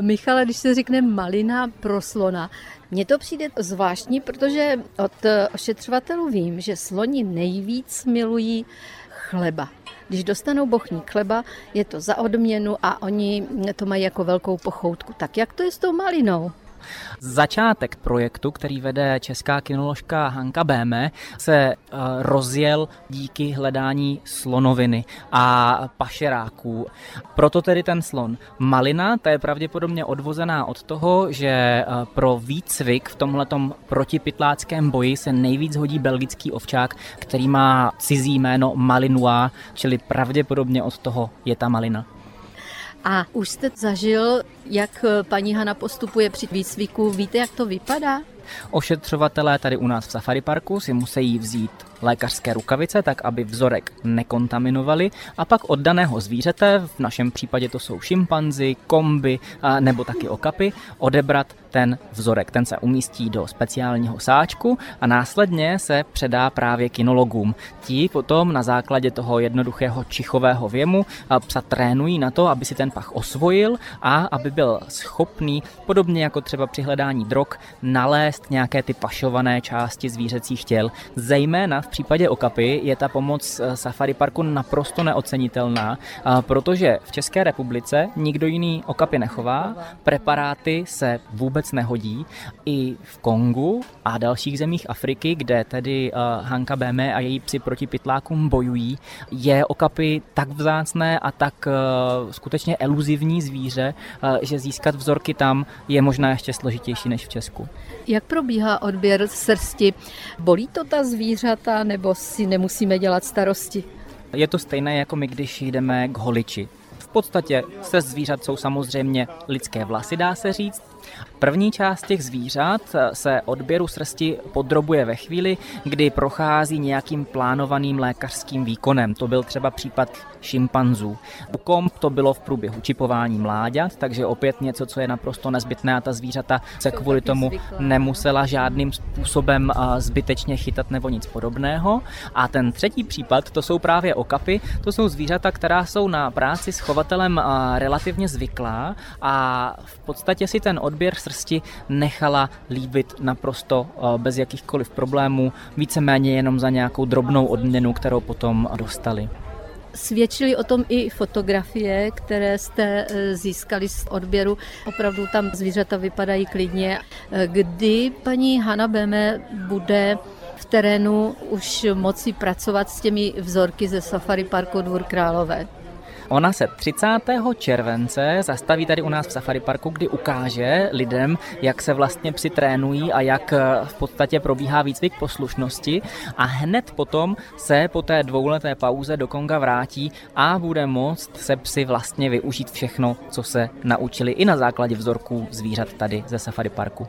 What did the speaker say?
Michale, když se řekne malina pro slona, mně to přijde zvláštní, protože od ošetřovatelů vím, že sloni nejvíc milují chleba. Když dostanou bochní chleba, je to za odměnu a oni to mají jako velkou pochoutku. Tak jak to je s tou malinou? Začátek projektu, který vede česká kinoložka Hanka Béme, se eh, rozjel díky hledání slonoviny a pašeráků. Proto tedy ten slon. Malina, ta je pravděpodobně odvozená od toho, že eh, pro výcvik v tomhletom protipitláckém boji se nejvíc hodí belgický ovčák, který má cizí jméno Malinua, čili pravděpodobně od toho je ta malina. A už jste zažil, jak paní Hana postupuje při výcviku. Víte, jak to vypadá? Ošetřovatelé tady u nás v Safari Parku si musí vzít lékařské rukavice, tak aby vzorek nekontaminovali a pak od daného zvířete, v našem případě to jsou šimpanzi, komby nebo taky okapy, odebrat ten vzorek. Ten se umístí do speciálního sáčku a následně se předá právě kinologům. Ti potom na základě toho jednoduchého čichového věmu psa trénují na to, aby si ten pach osvojil a aby byl schopný, podobně jako třeba při hledání drog, nalézt nějaké ty pašované části zvířecích těl, zejména v případě okapy je ta pomoc eh, Safari Parku naprosto neocenitelná, protože v České republice nikdo jiný okapy nechová, preparáty se vůbec nehodí. I v Kongu a dalších zemích Afriky, kde tedy eh, Hanka Beme a její psi proti pytlákům bojují, je okapy tak vzácné a tak eh, skutečně eluzivní zvíře, že získat vzorky tam je možná ještě složitější než v Česku. Jak probíhá odběr srsti? Bolí to ta zvířata nebo si nemusíme dělat starosti? Je to stejné jako my, když jdeme k holiči. V podstatě se zvířat jsou samozřejmě lidské vlasy, dá se říct, První část těch zvířat se odběru srsti podrobuje ve chvíli, kdy prochází nějakým plánovaným lékařským výkonem. To byl třeba případ šimpanzů. U komp to bylo v průběhu čipování mláďat, takže opět něco, co je naprosto nezbytné a ta zvířata se kvůli tomu nemusela žádným způsobem zbytečně chytat nebo nic podobného. A ten třetí případ, to jsou právě okapy, to jsou zvířata, která jsou na práci s chovatelem relativně zvyklá a v podstatě si ten odběr srsti nechala líbit naprosto bez jakýchkoliv problémů, víceméně jenom za nějakou drobnou odměnu, kterou potom dostali. Svědčily o tom i fotografie, které jste e, získali z odběru. Opravdu tam zvířata vypadají klidně. E, kdy paní Hanna Beme bude v terénu už moci pracovat s těmi vzorky ze Safari Parku Dvůr Králové? Ona se 30. července zastaví tady u nás v Safari Parku, kdy ukáže lidem, jak se vlastně psi trénují a jak eh, v podstatě probíhá výcvik poslušnosti a hned potom se po té dvouleté pauze do Konga vrátí a bude moct se psi vlastně využít všechno, co se naučili i na základě vzorků zvířat tady ze Safari Parku.